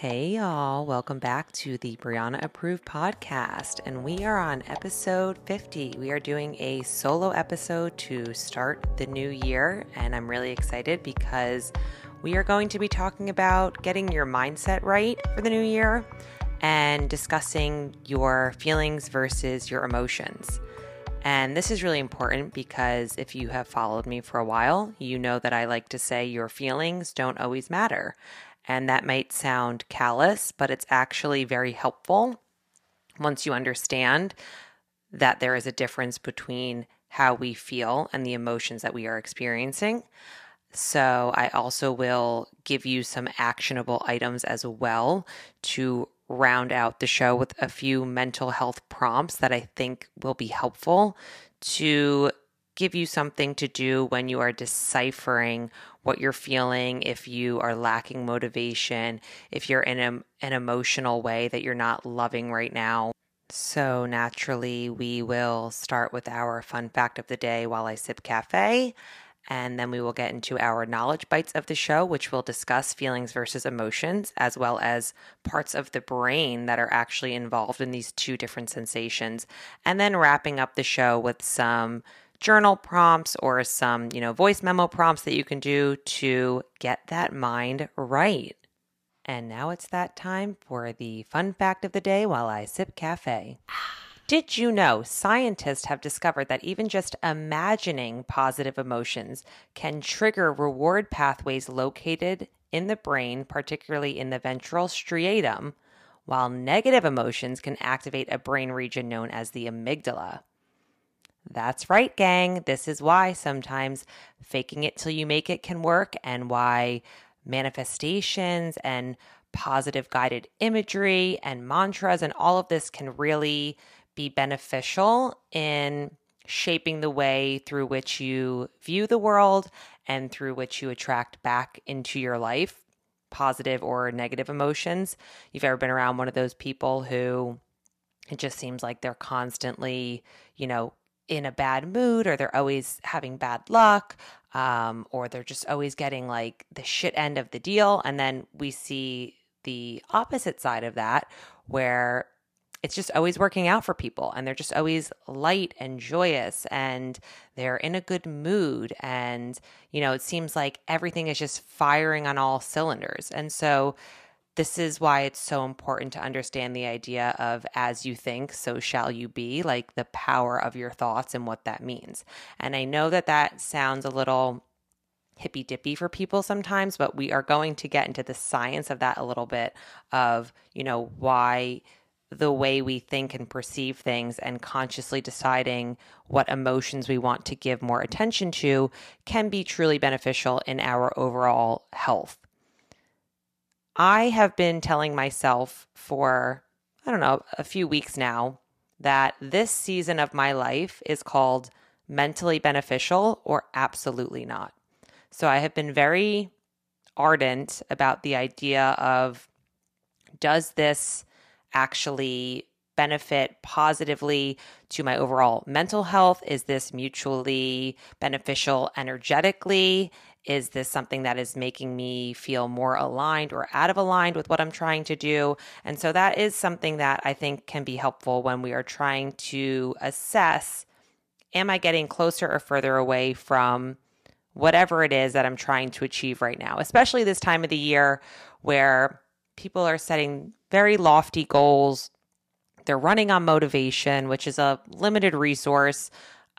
Hey, y'all. Welcome back to the Brianna Approved podcast. And we are on episode 50. We are doing a solo episode to start the new year. And I'm really excited because we are going to be talking about getting your mindset right for the new year and discussing your feelings versus your emotions. And this is really important because if you have followed me for a while, you know that I like to say your feelings don't always matter. And that might sound callous, but it's actually very helpful once you understand that there is a difference between how we feel and the emotions that we are experiencing. So, I also will give you some actionable items as well to round out the show with a few mental health prompts that I think will be helpful to give you something to do when you are deciphering what you're feeling, if you are lacking motivation, if you're in a, an emotional way that you're not loving right now. So, naturally, we will start with our fun fact of the day while I sip cafe. And then we will get into our knowledge bites of the show, which will discuss feelings versus emotions, as well as parts of the brain that are actually involved in these two different sensations. And then wrapping up the show with some journal prompts or some, you know, voice memo prompts that you can do to get that mind right. And now it's that time for the fun fact of the day while I sip cafe. Did you know scientists have discovered that even just imagining positive emotions can trigger reward pathways located in the brain, particularly in the ventral striatum, while negative emotions can activate a brain region known as the amygdala? That's right, gang. This is why sometimes faking it till you make it can work, and why manifestations and positive guided imagery and mantras and all of this can really be beneficial in shaping the way through which you view the world and through which you attract back into your life positive or negative emotions. You've ever been around one of those people who it just seems like they're constantly, you know, in a bad mood or they're always having bad luck um, or they're just always getting like the shit end of the deal. And then we see the opposite side of that where it's just always working out for people and they're just always light and joyous and they're in a good mood and you know it seems like everything is just firing on all cylinders and so this is why it's so important to understand the idea of as you think, so shall you be, like the power of your thoughts and what that means. And I know that that sounds a little hippy dippy for people sometimes, but we are going to get into the science of that a little bit of, you know, why the way we think and perceive things and consciously deciding what emotions we want to give more attention to can be truly beneficial in our overall health. I have been telling myself for, I don't know, a few weeks now that this season of my life is called mentally beneficial or absolutely not. So I have been very ardent about the idea of does this actually benefit positively to my overall mental health? Is this mutually beneficial energetically? Is this something that is making me feel more aligned or out of aligned with what I'm trying to do? And so that is something that I think can be helpful when we are trying to assess am I getting closer or further away from whatever it is that I'm trying to achieve right now, especially this time of the year where people are setting very lofty goals. They're running on motivation, which is a limited resource.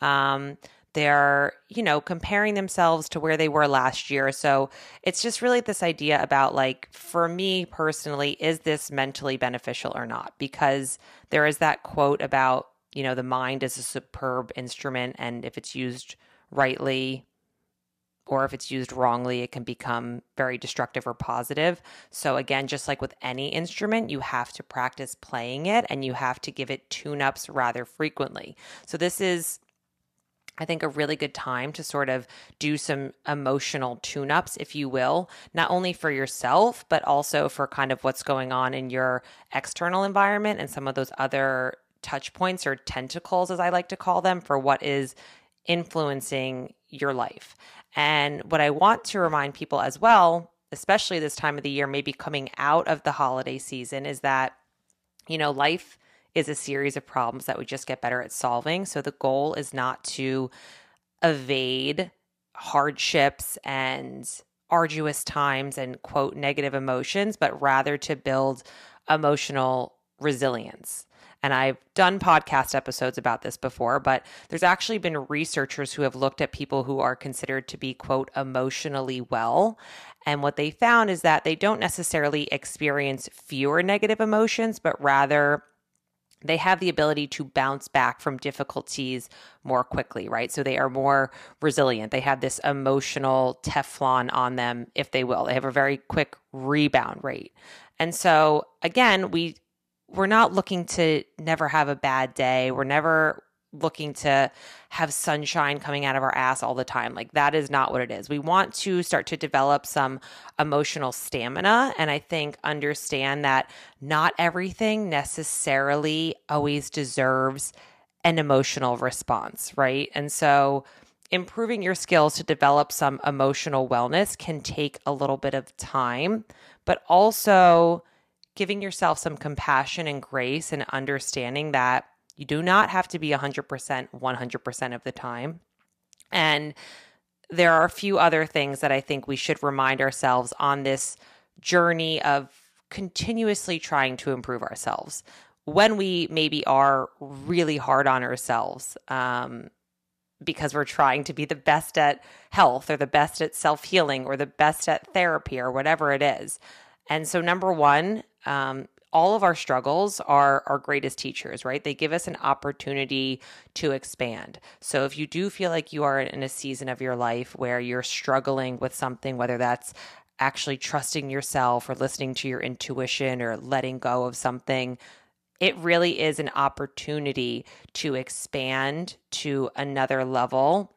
Um, they're, you know, comparing themselves to where they were last year. So it's just really this idea about like, for me personally, is this mentally beneficial or not? Because there is that quote about, you know, the mind is a superb instrument. And if it's used rightly, or if it's used wrongly, it can become very destructive or positive. So, again, just like with any instrument, you have to practice playing it and you have to give it tune ups rather frequently. So, this is I think a really good time to sort of do some emotional tune ups, if you will, not only for yourself, but also for kind of what's going on in your external environment and some of those other touch points or tentacles, as I like to call them, for what is influencing your life. And what I want to remind people as well especially this time of the year, maybe coming out of the holiday season, is that, you know, life is a series of problems that we just get better at solving. So the goal is not to evade hardships and arduous times and quote negative emotions, but rather to build emotional resilience. And I've done podcast episodes about this before, but there's actually been researchers who have looked at people who are considered to be, quote, emotionally well. And what they found is that they don't necessarily experience fewer negative emotions, but rather they have the ability to bounce back from difficulties more quickly, right? So they are more resilient. They have this emotional Teflon on them, if they will. They have a very quick rebound rate. And so again, we we're not looking to never have a bad day. We're never looking to have sunshine coming out of our ass all the time. Like that is not what it is. We want to start to develop some emotional stamina and I think understand that not everything necessarily always deserves an emotional response, right? And so improving your skills to develop some emotional wellness can take a little bit of time, but also giving yourself some compassion and grace and understanding that you do not have to be 100% 100% of the time. And there are a few other things that I think we should remind ourselves on this journey of continuously trying to improve ourselves when we maybe are really hard on ourselves um, because we're trying to be the best at health or the best at self healing or the best at therapy or whatever it is. And so, number one, um, all of our struggles are our greatest teachers, right? They give us an opportunity to expand. So if you do feel like you are in a season of your life where you're struggling with something, whether that's actually trusting yourself or listening to your intuition or letting go of something, it really is an opportunity to expand to another level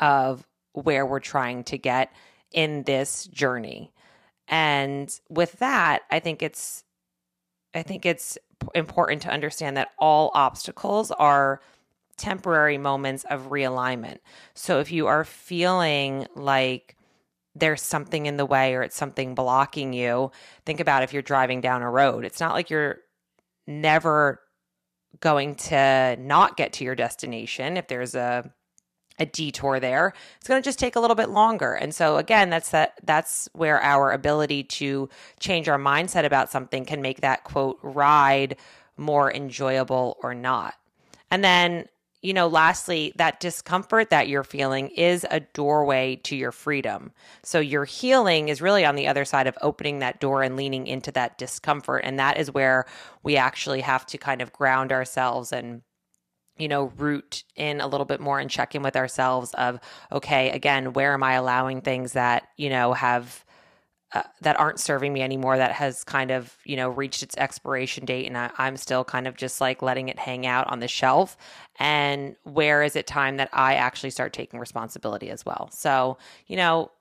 of where we're trying to get in this journey. And with that, I think it's I think it's important to understand that all obstacles are temporary moments of realignment. So if you are feeling like there's something in the way or it's something blocking you, think about if you're driving down a road. It's not like you're never going to not get to your destination if there's a a detour there. It's going to just take a little bit longer. And so again that's that that's where our ability to change our mindset about something can make that quote ride more enjoyable or not. And then you know lastly that discomfort that you're feeling is a doorway to your freedom. So your healing is really on the other side of opening that door and leaning into that discomfort. And that is where we actually have to kind of ground ourselves and you know, root in a little bit more and check in with ourselves of, okay, again, where am I allowing things that, you know, have, uh, that aren't serving me anymore that has kind of you know reached its expiration date and I, i'm still kind of just like letting it hang out on the shelf? And where is it time that i actually start taking responsibility as well? So you know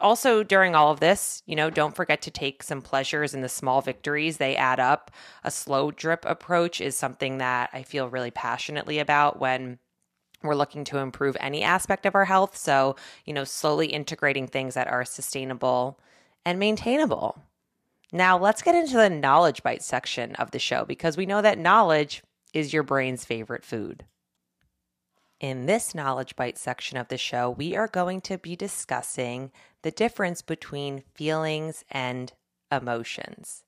also during all of this, you know, don't forget to take some pleasures in the small victories. They add up. A slow drip approach is something that I feel really passionately about when we're looking to improve any aspect of our health. So, you know, slowly integrating things that are sustainable and maintainable. Now, let's get into the knowledge bite section of the show because we know that knowledge is your brain's favorite food. In this Knowledge Bite section of the show, we are going to be discussing the difference between feelings and emotions.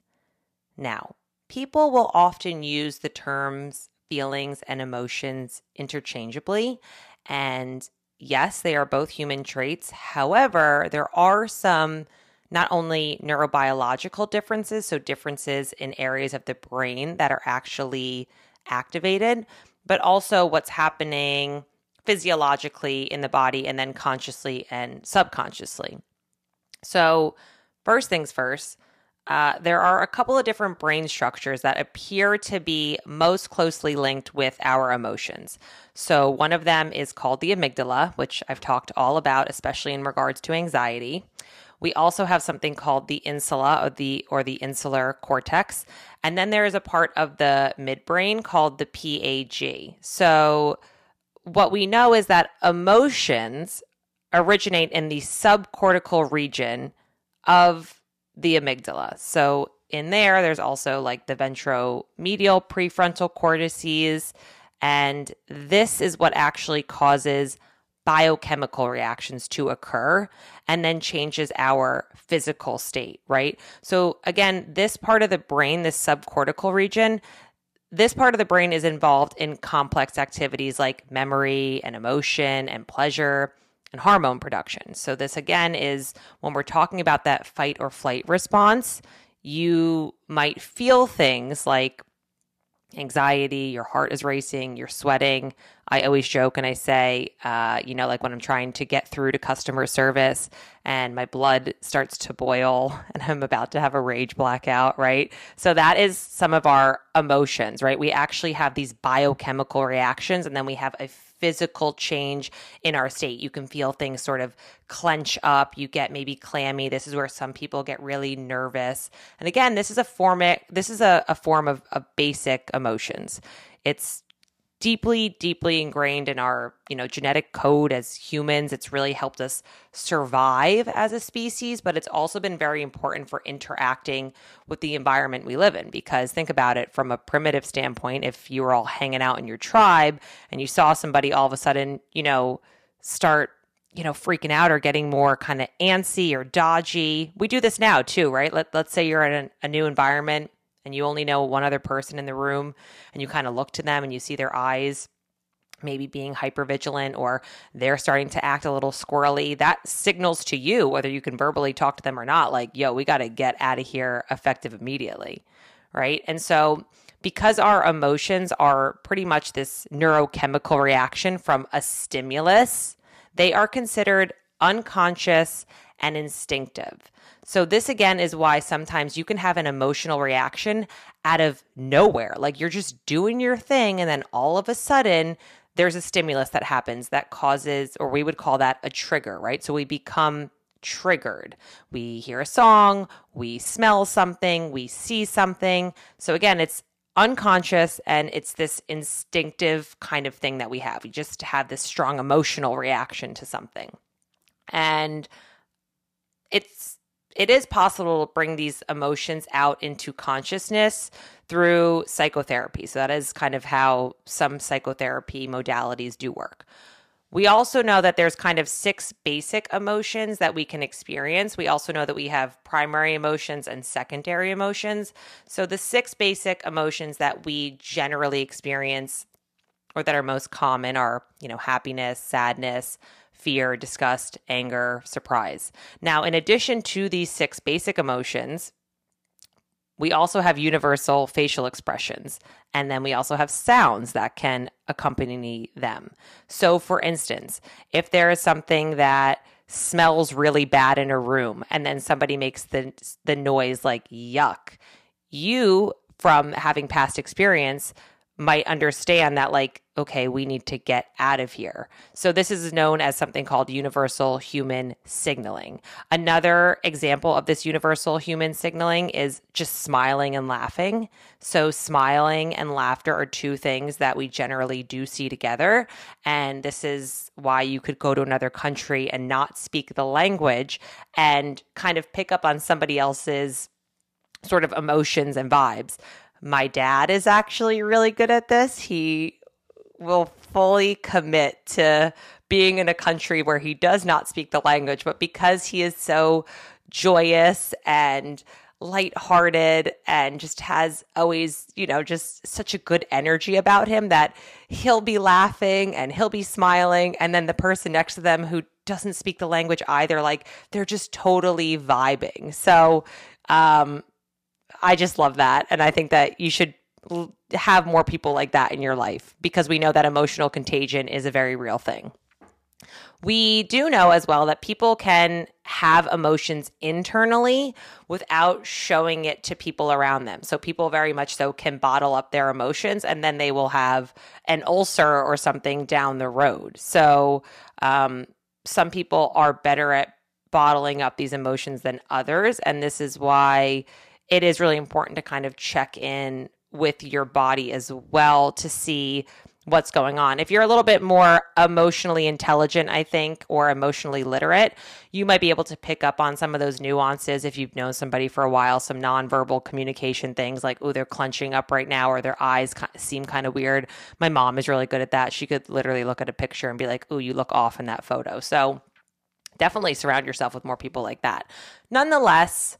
Now, people will often use the terms feelings and emotions interchangeably. And yes, they are both human traits. However, there are some not only neurobiological differences, so differences in areas of the brain that are actually activated, but also what's happening physiologically in the body and then consciously and subconsciously. So, first things first, uh, there are a couple of different brain structures that appear to be most closely linked with our emotions. So, one of them is called the amygdala, which I've talked all about, especially in regards to anxiety. We also have something called the insula or the or the insular cortex, and then there is a part of the midbrain called the PAG. So what we know is that emotions originate in the subcortical region of the amygdala. So in there, there's also like the ventromedial prefrontal cortices. And this is what actually causes biochemical reactions to occur and then changes our physical state, right? So, again, this part of the brain, this subcortical region, this part of the brain is involved in complex activities like memory and emotion and pleasure and hormone production. So, this again is when we're talking about that fight or flight response, you might feel things like anxiety, your heart is racing, you're sweating. I always joke and I say, uh, you know, like when I'm trying to get through to customer service and my blood starts to boil and I'm about to have a rage blackout, right? So that is some of our emotions, right? We actually have these biochemical reactions and then we have a physical change in our state. You can feel things sort of clench up. You get maybe clammy. This is where some people get really nervous. And again, this is a form. This is a, a form of, of basic emotions. It's deeply deeply ingrained in our you know genetic code as humans. It's really helped us survive as a species but it's also been very important for interacting with the environment we live in because think about it from a primitive standpoint if you were all hanging out in your tribe and you saw somebody all of a sudden you know start you know freaking out or getting more kind of antsy or dodgy we do this now too right? Let, let's say you're in a, a new environment and you only know one other person in the room and you kind of look to them and you see their eyes maybe being hyper vigilant or they're starting to act a little squirrely that signals to you whether you can verbally talk to them or not like yo we got to get out of here effective immediately right? And so because our emotions are pretty much this neurochemical reaction from a stimulus they are considered unconscious and instinctive so, this again is why sometimes you can have an emotional reaction out of nowhere. Like you're just doing your thing, and then all of a sudden, there's a stimulus that happens that causes, or we would call that a trigger, right? So, we become triggered. We hear a song, we smell something, we see something. So, again, it's unconscious and it's this instinctive kind of thing that we have. We just have this strong emotional reaction to something. And it's it is possible to bring these emotions out into consciousness through psychotherapy. So that is kind of how some psychotherapy modalities do work. We also know that there's kind of six basic emotions that we can experience. We also know that we have primary emotions and secondary emotions. So the six basic emotions that we generally experience or that are most common are, you know, happiness, sadness, fear, disgust, anger, surprise. Now, in addition to these six basic emotions, we also have universal facial expressions, and then we also have sounds that can accompany them. So, for instance, if there is something that smells really bad in a room and then somebody makes the the noise like yuck, you from having past experience might understand that like okay we need to get out of here. So this is known as something called universal human signaling. Another example of this universal human signaling is just smiling and laughing. So smiling and laughter are two things that we generally do see together. And this is why you could go to another country and not speak the language and kind of pick up on somebody else's sort of emotions and vibes my dad is actually really good at this. He will fully commit to being in a country where he does not speak the language, but because he is so joyous and lighthearted and just has always, you know, just such a good energy about him that he'll be laughing and he'll be smiling. And then the person next to them who doesn't speak the language either, like they're just totally vibing. So, um, I just love that. And I think that you should have more people like that in your life because we know that emotional contagion is a very real thing. We do know as well that people can have emotions internally without showing it to people around them. So, people very much so can bottle up their emotions and then they will have an ulcer or something down the road. So, um, some people are better at bottling up these emotions than others. And this is why it is really important to kind of check in with your body as well to see what's going on. If you're a little bit more emotionally intelligent, I think, or emotionally literate, you might be able to pick up on some of those nuances if you've known somebody for a while, some nonverbal communication things like, oh, they're clenching up right now, or their eyes seem kind of weird. My mom is really good at that. She could literally look at a picture and be like, oh, you look off in that photo. So definitely surround yourself with more people like that. Nonetheless,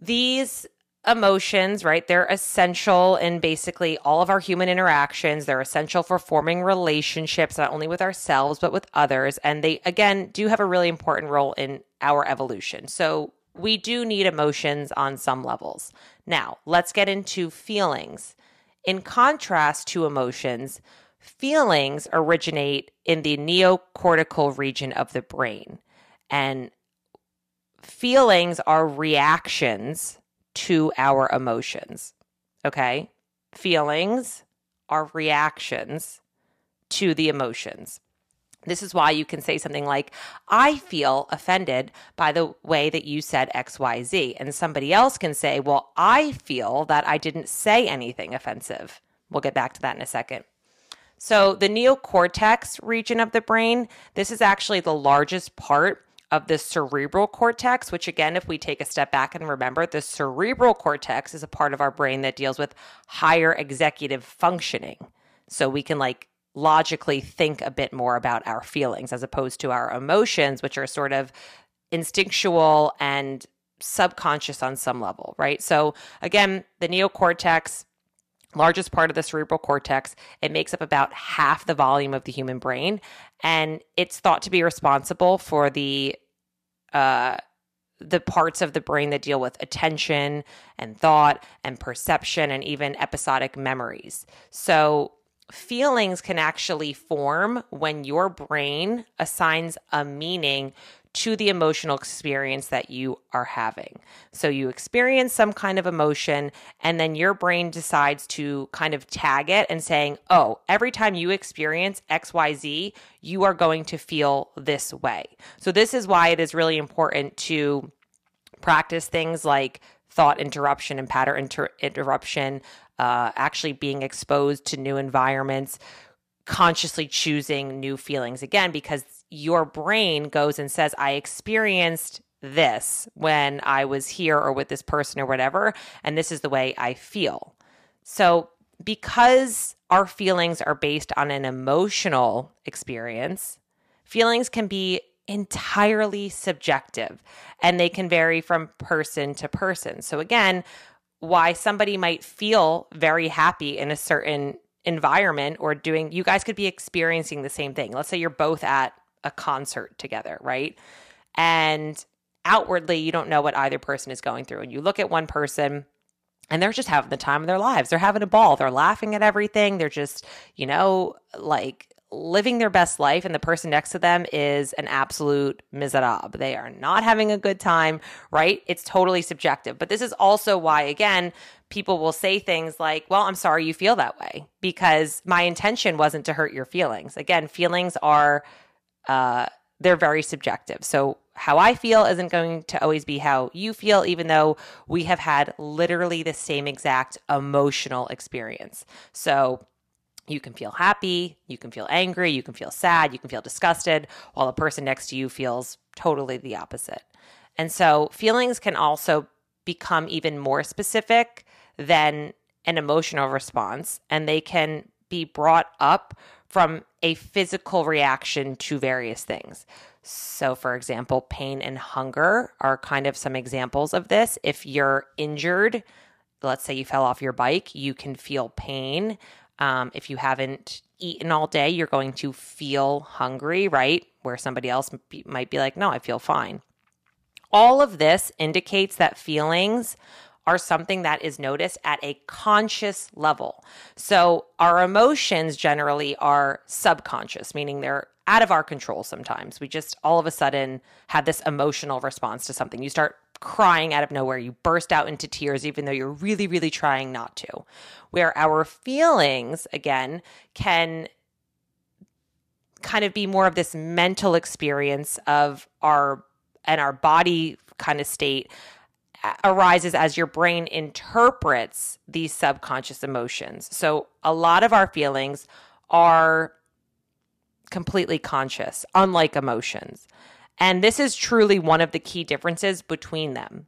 these emotions, right? They're essential in basically all of our human interactions. They're essential for forming relationships, not only with ourselves, but with others. And they, again, do have a really important role in our evolution. So we do need emotions on some levels. Now, let's get into feelings. In contrast to emotions, feelings originate in the neocortical region of the brain. And feelings are reactions to our emotions. Okay? Feelings are reactions to the emotions. This is why you can say something like, I feel offended by the way that you said XYZ. And somebody else can say, Well, I feel that I didn't say anything offensive. We'll get back to that in a second. So, the neocortex region of the brain, this is actually the largest part of the cerebral cortex, which again, if we take a step back and remember, the cerebral cortex is a part of our brain that deals with higher executive functioning. So we can like logically think a bit more about our feelings as opposed to our emotions, which are sort of instinctual and subconscious on some level, right? So again, the neocortex largest part of the cerebral cortex. It makes up about half the volume of the human brain, and it's thought to be responsible for the uh, the parts of the brain that deal with attention and thought and perception and even episodic memories. So feelings can actually form when your brain assigns a meaning to the emotional experience that you are having. So you experience some kind of emotion, and then your brain decides to kind of tag it and saying, oh, every time you experience XYZ, you are going to feel this way. So this is why it is really important to practice things like thought interruption and pattern inter- interruption, uh, actually being exposed to new environments, consciously choosing new feelings again, because your brain goes and says, I experienced this when I was here or with this person or whatever, and this is the way I feel. So, because our feelings are based on an emotional experience, feelings can be entirely subjective and they can vary from person to person. So, again, why somebody might feel very happy in a certain environment or doing, you guys could be experiencing the same thing. Let's say you're both at a concert together, right? And outwardly, you don't know what either person is going through. And you look at one person and they're just having the time of their lives. They're having a ball. They're laughing at everything. They're just, you know, like living their best life and the person next to them is an absolute miserable. They are not having a good time, right? It's totally subjective. But this is also why, again, people will say things like, Well, I'm sorry you feel that way because my intention wasn't to hurt your feelings. Again, feelings are uh, they're very subjective. So how I feel isn't going to always be how you feel, even though we have had literally the same exact emotional experience. So you can feel happy, you can feel angry, you can feel sad, you can feel disgusted, while the person next to you feels totally the opposite. And so feelings can also become even more specific than an emotional response, and they can be brought up from a physical reaction to various things. So, for example, pain and hunger are kind of some examples of this. If you're injured, let's say you fell off your bike, you can feel pain. Um, if you haven't eaten all day, you're going to feel hungry, right? Where somebody else might be like, no, I feel fine. All of this indicates that feelings are something that is noticed at a conscious level. So our emotions generally are subconscious, meaning they're out of our control sometimes. We just all of a sudden have this emotional response to something. You start crying out of nowhere, you burst out into tears, even though you're really, really trying not to. Where our feelings, again, can kind of be more of this mental experience of our and our body kind of state arises as your brain interprets these subconscious emotions. So, a lot of our feelings are completely conscious, unlike emotions. And this is truly one of the key differences between them.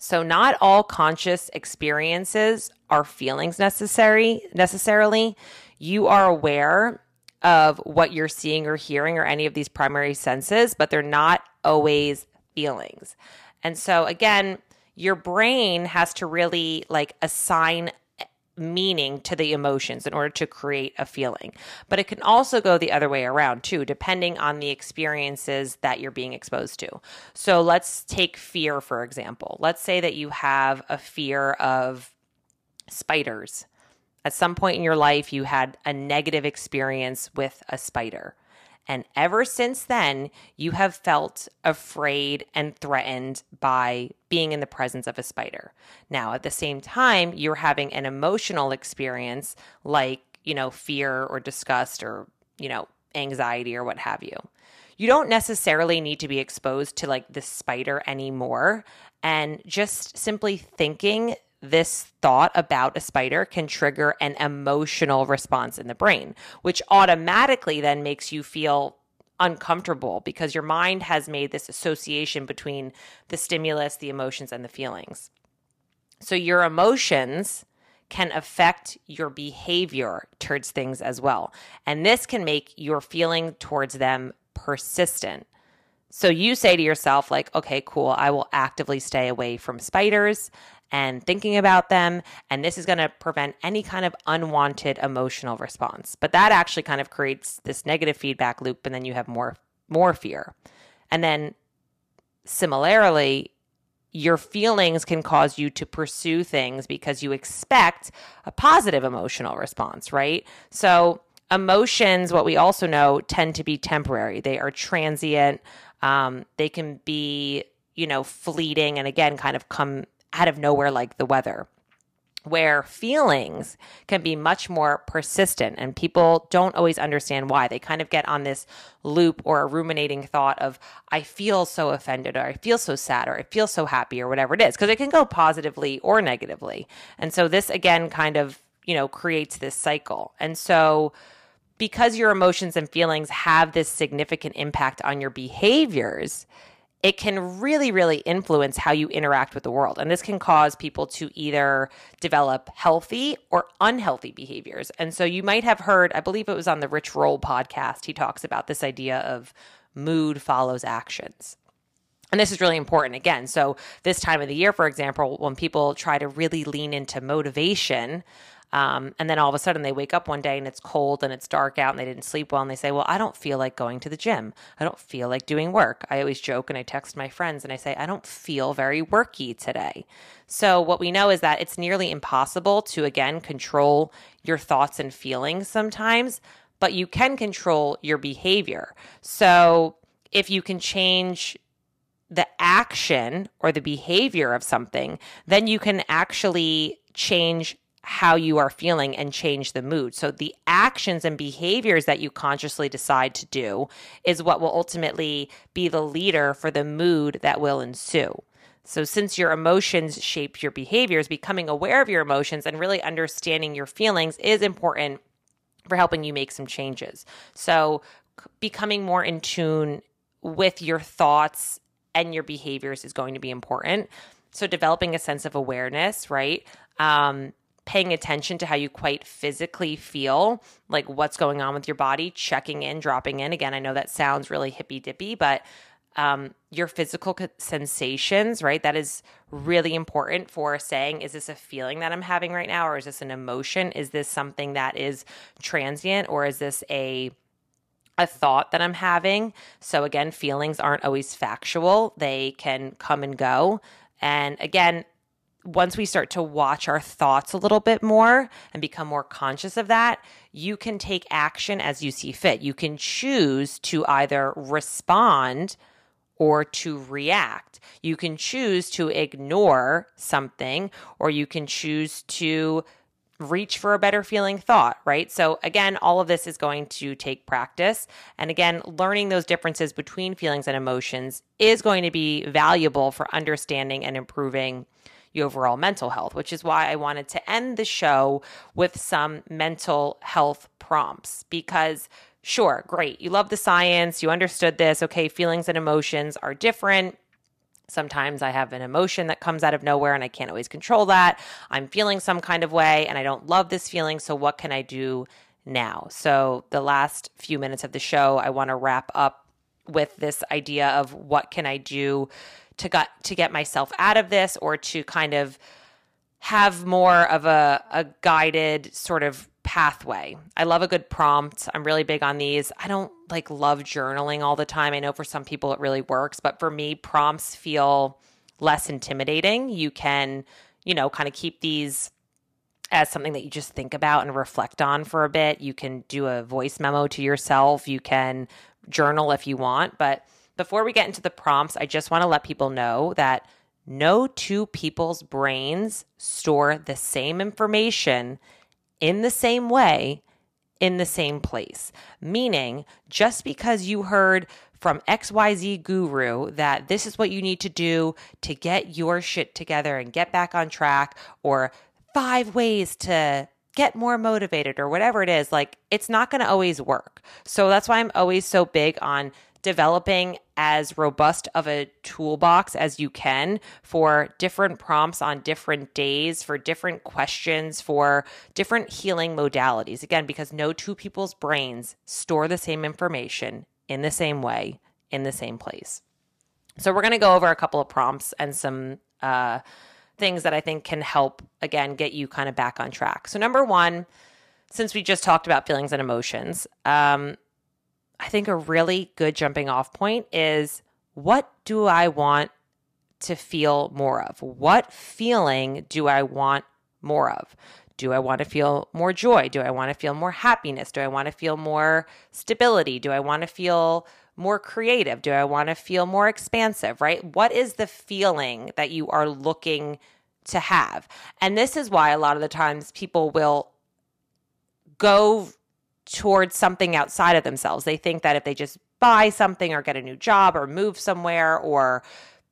So not all conscious experiences are feelings necessary necessarily. You are aware of what you're seeing or hearing or any of these primary senses, but they're not always feelings. And so again, your brain has to really like assign meaning to the emotions in order to create a feeling. But it can also go the other way around too, depending on the experiences that you're being exposed to. So let's take fear, for example. Let's say that you have a fear of spiders. At some point in your life, you had a negative experience with a spider. And ever since then, you have felt afraid and threatened by being in the presence of a spider. Now, at the same time, you're having an emotional experience like, you know, fear or disgust or, you know, anxiety or what have you. You don't necessarily need to be exposed to like the spider anymore. And just simply thinking this thought about a spider can trigger an emotional response in the brain, which automatically then makes you feel uncomfortable because your mind has made this association between the stimulus, the emotions, and the feelings. So your emotions can affect your behavior towards things as well. And this can make your feeling towards them persistent. So you say to yourself, like, okay, cool, I will actively stay away from spiders and thinking about them. And this is going to prevent any kind of unwanted emotional response. But that actually kind of creates this negative feedback loop. And then you have more, more fear. And then similarly, your feelings can cause you to pursue things because you expect a positive emotional response, right? So, emotions, what we also know, tend to be temporary. They are transient. Um, they can be, you know, fleeting and again, kind of come out of nowhere like the weather where feelings can be much more persistent and people don't always understand why. They kind of get on this loop or a ruminating thought of, I feel so offended, or I feel so sad, or I feel so happy, or whatever it is, because it can go positively or negatively. And so this again kind of, you know, creates this cycle. And so, because your emotions and feelings have this significant impact on your behaviors, it can really, really influence how you interact with the world. And this can cause people to either develop healthy or unhealthy behaviors. And so you might have heard, I believe it was on the Rich Roll podcast, he talks about this idea of mood follows actions. And this is really important again. So, this time of the year, for example, when people try to really lean into motivation, um, and then all of a sudden they wake up one day and it's cold and it's dark out and they didn't sleep well and they say, Well, I don't feel like going to the gym. I don't feel like doing work. I always joke and I text my friends and I say, I don't feel very worky today. So, what we know is that it's nearly impossible to, again, control your thoughts and feelings sometimes, but you can control your behavior. So, if you can change the action or the behavior of something, then you can actually change how you are feeling and change the mood. So the actions and behaviors that you consciously decide to do is what will ultimately be the leader for the mood that will ensue. So, since your emotions shape your behaviors, becoming aware of your emotions and really understanding your feelings is important for helping you make some changes. So, becoming more in tune with your thoughts and your behaviors is going to be important. So, developing a sense of awareness, right? Um, paying attention to how you quite physically feel, like what's going on with your body, checking in, dropping in. Again, I know that sounds really hippy dippy, but um, your physical sensations, right? That is really important for saying, is this a feeling that I'm having right now, or is this an emotion? Is this something that is transient, or is this a a thought that I'm having? So again, feelings aren't always factual; they can come and go. And again, once we start to watch our thoughts a little bit more and become more conscious of that, you can take action as you see fit. You can choose to either respond or to react. You can choose to ignore something or you can choose to reach for a better feeling thought, right? So, again, all of this is going to take practice. And again, learning those differences between feelings and emotions is going to be valuable for understanding and improving your overall mental health, which is why I wanted to end the show with some mental health prompts because sure, great. You love the science, you understood this. Okay, feelings and emotions are different. Sometimes I have an emotion that comes out of nowhere and I can't always control that. I'm feeling some kind of way and I don't love this feeling. So, what can I do now? So, the last few minutes of the show, I want to wrap up with this idea of what can I do to get to get myself out of this or to kind of have more of a, a guided sort of pathway. I love a good prompt. I'm really big on these. I don't like love journaling all the time. I know for some people it really works, but for me, prompts feel less intimidating. You can, you know, kind of keep these as something that you just think about and reflect on for a bit. You can do a voice memo to yourself. You can journal if you want. But before we get into the prompts, I just want to let people know that no two people's brains store the same information in the same way in the same place. Meaning, just because you heard from XYZ guru that this is what you need to do to get your shit together and get back on track, or five ways to get more motivated, or whatever it is, like it's not going to always work. So that's why I'm always so big on developing as robust of a toolbox as you can for different prompts on different days, for different questions, for different healing modalities. Again, because no two people's brains store the same information in the same way, in the same place. So, we're going to go over a couple of prompts and some uh, things that I think can help, again, get you kind of back on track. So, number one, since we just talked about feelings and emotions, um, I think a really good jumping off point is what do I want to feel more of? What feeling do I want more of? Do I want to feel more joy? Do I want to feel more happiness? Do I want to feel more stability? Do I want to feel more creative? Do I want to feel more expansive, right? What is the feeling that you are looking to have? And this is why a lot of the times people will go towards something outside of themselves. They think that if they just buy something or get a new job or move somewhere or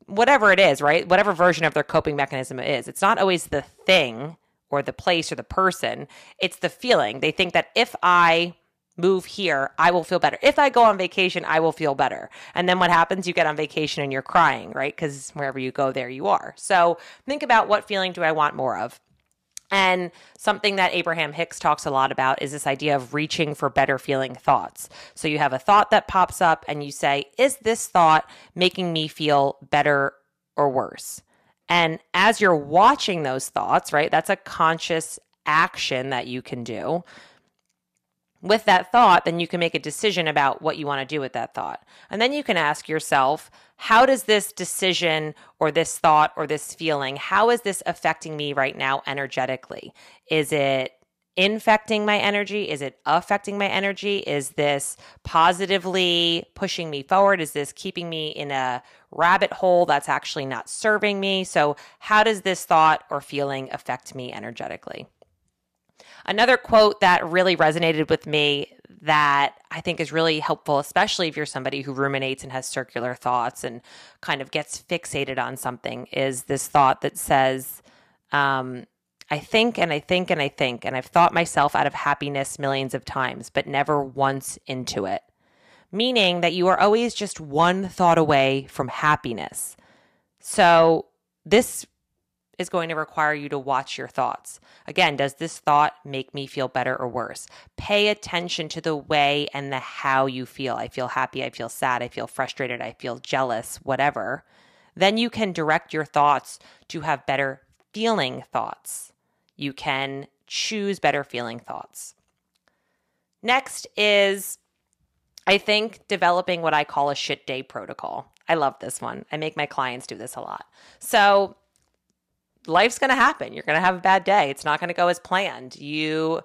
whatever it is, right? Whatever version of their coping mechanism it is, it's not always the thing or the place or the person, it's the feeling. They think that if I move here, I will feel better. If I go on vacation, I will feel better. And then what happens? You get on vacation and you're crying, right? Because wherever you go, there you are. So think about what feeling do I want more of? And something that Abraham Hicks talks a lot about is this idea of reaching for better feeling thoughts. So you have a thought that pops up and you say, Is this thought making me feel better or worse? And as you're watching those thoughts, right, that's a conscious action that you can do with that thought, then you can make a decision about what you want to do with that thought. And then you can ask yourself, how does this decision or this thought or this feeling, how is this affecting me right now energetically? Is it infecting my energy? Is it affecting my energy? Is this positively pushing me forward? Is this keeping me in a rabbit hole that's actually not serving me? So, how does this thought or feeling affect me energetically? Another quote that really resonated with me that I think is really helpful, especially if you're somebody who ruminates and has circular thoughts and kind of gets fixated on something, is this thought that says, um, I think and I think and I think, and I've thought myself out of happiness millions of times, but never once into it. Meaning that you are always just one thought away from happiness. So, this is going to require you to watch your thoughts. Again, does this thought make me feel better or worse? Pay attention to the way and the how you feel. I feel happy, I feel sad, I feel frustrated, I feel jealous, whatever. Then you can direct your thoughts to have better feeling thoughts. You can choose better feeling thoughts. Next is, I think, developing what I call a shit day protocol. I love this one. I make my clients do this a lot. So, life's going to happen. You're going to have a bad day. It's not going to go as planned. You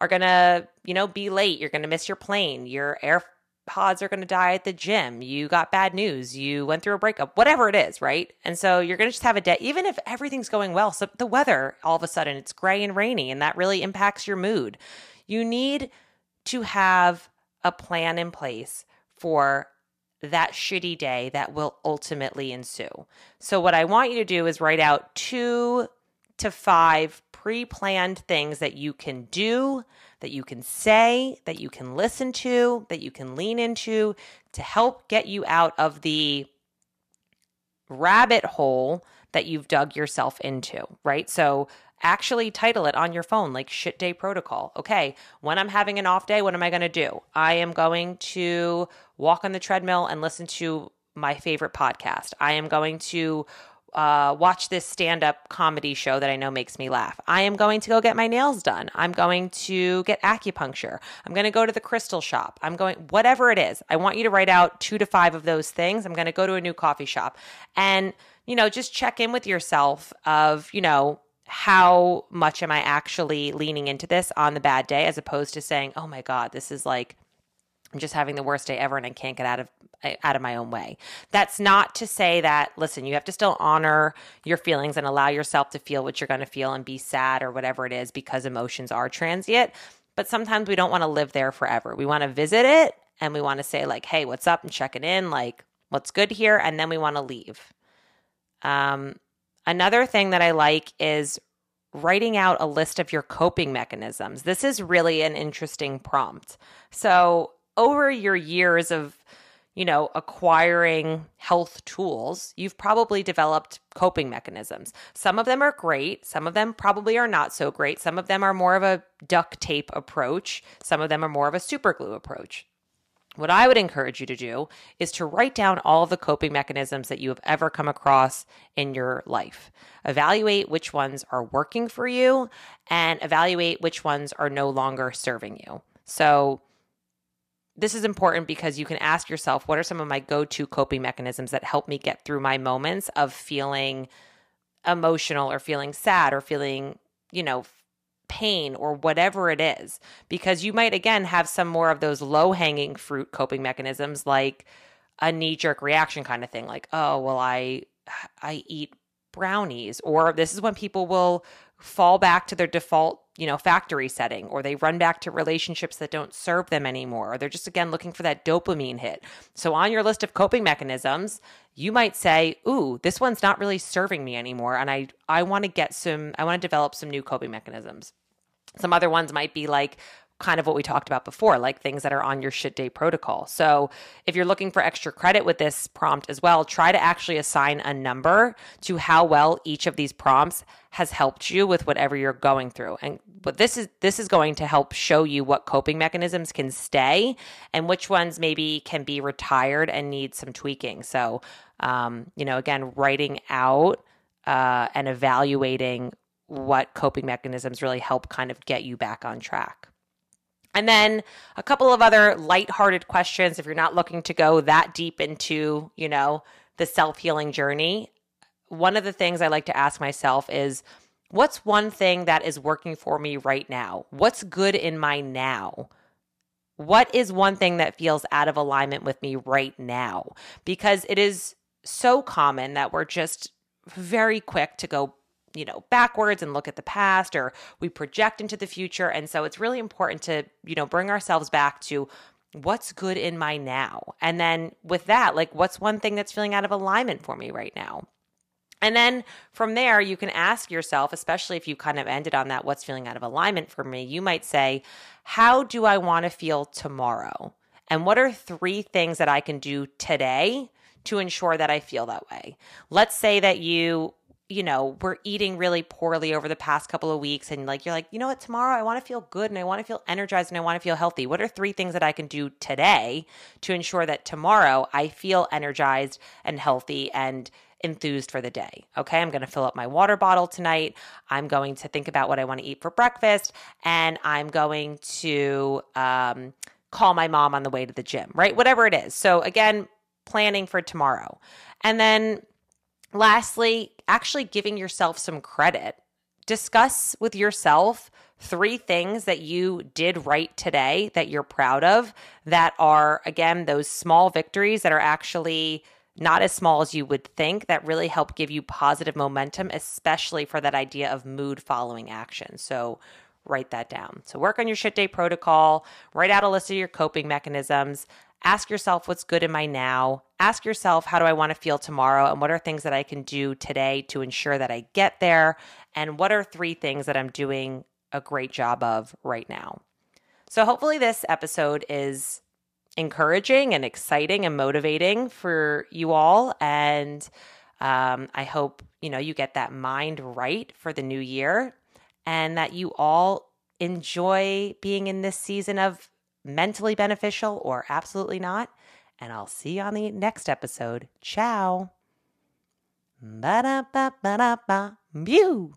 are going to, you know, be late. You're going to miss your plane. Your AirPods are going to die at the gym. You got bad news. You went through a breakup, whatever it is, right? And so you're going to just have a day, even if everything's going well. So the weather, all of a sudden, it's gray and rainy, and that really impacts your mood. You need to have a plan in place for that shitty day that will ultimately ensue. So, what I want you to do is write out two to five pre planned things that you can do, that you can say, that you can listen to, that you can lean into to help get you out of the rabbit hole that you've dug yourself into, right? So, actually title it on your phone like shit day protocol. Okay, when I'm having an off day, what am I going to do? I am going to walk on the treadmill and listen to my favorite podcast. I am going to uh, watch this stand up comedy show that I know makes me laugh. I am going to go get my nails done. I'm going to get acupuncture. I'm going to go to the crystal shop. I'm going, whatever it is. I want you to write out two to five of those things. I'm going to go to a new coffee shop and, you know, just check in with yourself of, you know, how much am I actually leaning into this on the bad day as opposed to saying, "Oh my god, this is like I'm just having the worst day ever and I can't get out of out of my own way." That's not to say that listen, you have to still honor your feelings and allow yourself to feel what you're going to feel and be sad or whatever it is because emotions are transient, but sometimes we don't want to live there forever. We want to visit it and we want to say like, "Hey, what's up?" and check it in like, "What's good here?" and then we want to leave. Um Another thing that I like is writing out a list of your coping mechanisms. This is really an interesting prompt. So, over your years of you know, acquiring health tools, you've probably developed coping mechanisms. Some of them are great, some of them probably are not so great. Some of them are more of a duct tape approach, some of them are more of a super glue approach. What I would encourage you to do is to write down all of the coping mechanisms that you have ever come across in your life. Evaluate which ones are working for you and evaluate which ones are no longer serving you. So, this is important because you can ask yourself what are some of my go to coping mechanisms that help me get through my moments of feeling emotional or feeling sad or feeling, you know, pain or whatever it is because you might again have some more of those low hanging fruit coping mechanisms like a knee jerk reaction kind of thing like oh well i i eat brownies or this is when people will fall back to their default you know factory setting or they run back to relationships that don't serve them anymore or they're just again looking for that dopamine hit. So on your list of coping mechanisms you might say ooh this one's not really serving me anymore and i i want to get some i want to develop some new coping mechanisms. Some other ones might be like kind of what we talked about before, like things that are on your shit day protocol. So if you're looking for extra credit with this prompt as well, try to actually assign a number to how well each of these prompts has helped you with whatever you're going through. And but this is this is going to help show you what coping mechanisms can stay and which ones maybe can be retired and need some tweaking. So um, you know, again, writing out uh, and evaluating what coping mechanisms really help kind of get you back on track. And then a couple of other light-hearted questions if you're not looking to go that deep into, you know, the self-healing journey. One of the things I like to ask myself is what's one thing that is working for me right now? What's good in my now? What is one thing that feels out of alignment with me right now? Because it is so common that we're just very quick to go you know backwards and look at the past or we project into the future. And so it's really important to you know bring ourselves back to what's good in my now. And then with that like what's one thing that's feeling out of alignment for me right now? And then from there you can ask yourself especially if you kind of ended on that what's feeling out of alignment for me you might say how do i want to feel tomorrow? And what are three things that i can do today to ensure that I feel that way. Let's say that you you know, we're eating really poorly over the past couple of weeks and like you're like, "You know what, tomorrow I want to feel good and I want to feel energized and I want to feel healthy. What are three things that I can do today to ensure that tomorrow I feel energized and healthy and enthused for the day. Okay, I'm going to fill up my water bottle tonight. I'm going to think about what I want to eat for breakfast, and I'm going to um, call my mom on the way to the gym, right? Whatever it is. So, again, planning for tomorrow. And then Lastly, actually giving yourself some credit. Discuss with yourself three things that you did right today that you're proud of that are, again, those small victories that are actually not as small as you would think that really help give you positive momentum, especially for that idea of mood following action. So, write that down. So, work on your shit day protocol, write out a list of your coping mechanisms, Ask yourself what's good in my now. Ask yourself, how do I want to feel tomorrow? And what are things that I can do today to ensure that I get there? And what are three things that I'm doing a great job of right now? So, hopefully, this episode is encouraging and exciting and motivating for you all. And um, I hope you know you get that mind right for the new year, and that you all enjoy being in this season of mentally beneficial or absolutely not. And I'll see you on the next episode. Ciao. Ba da ba ba da ba. Mew.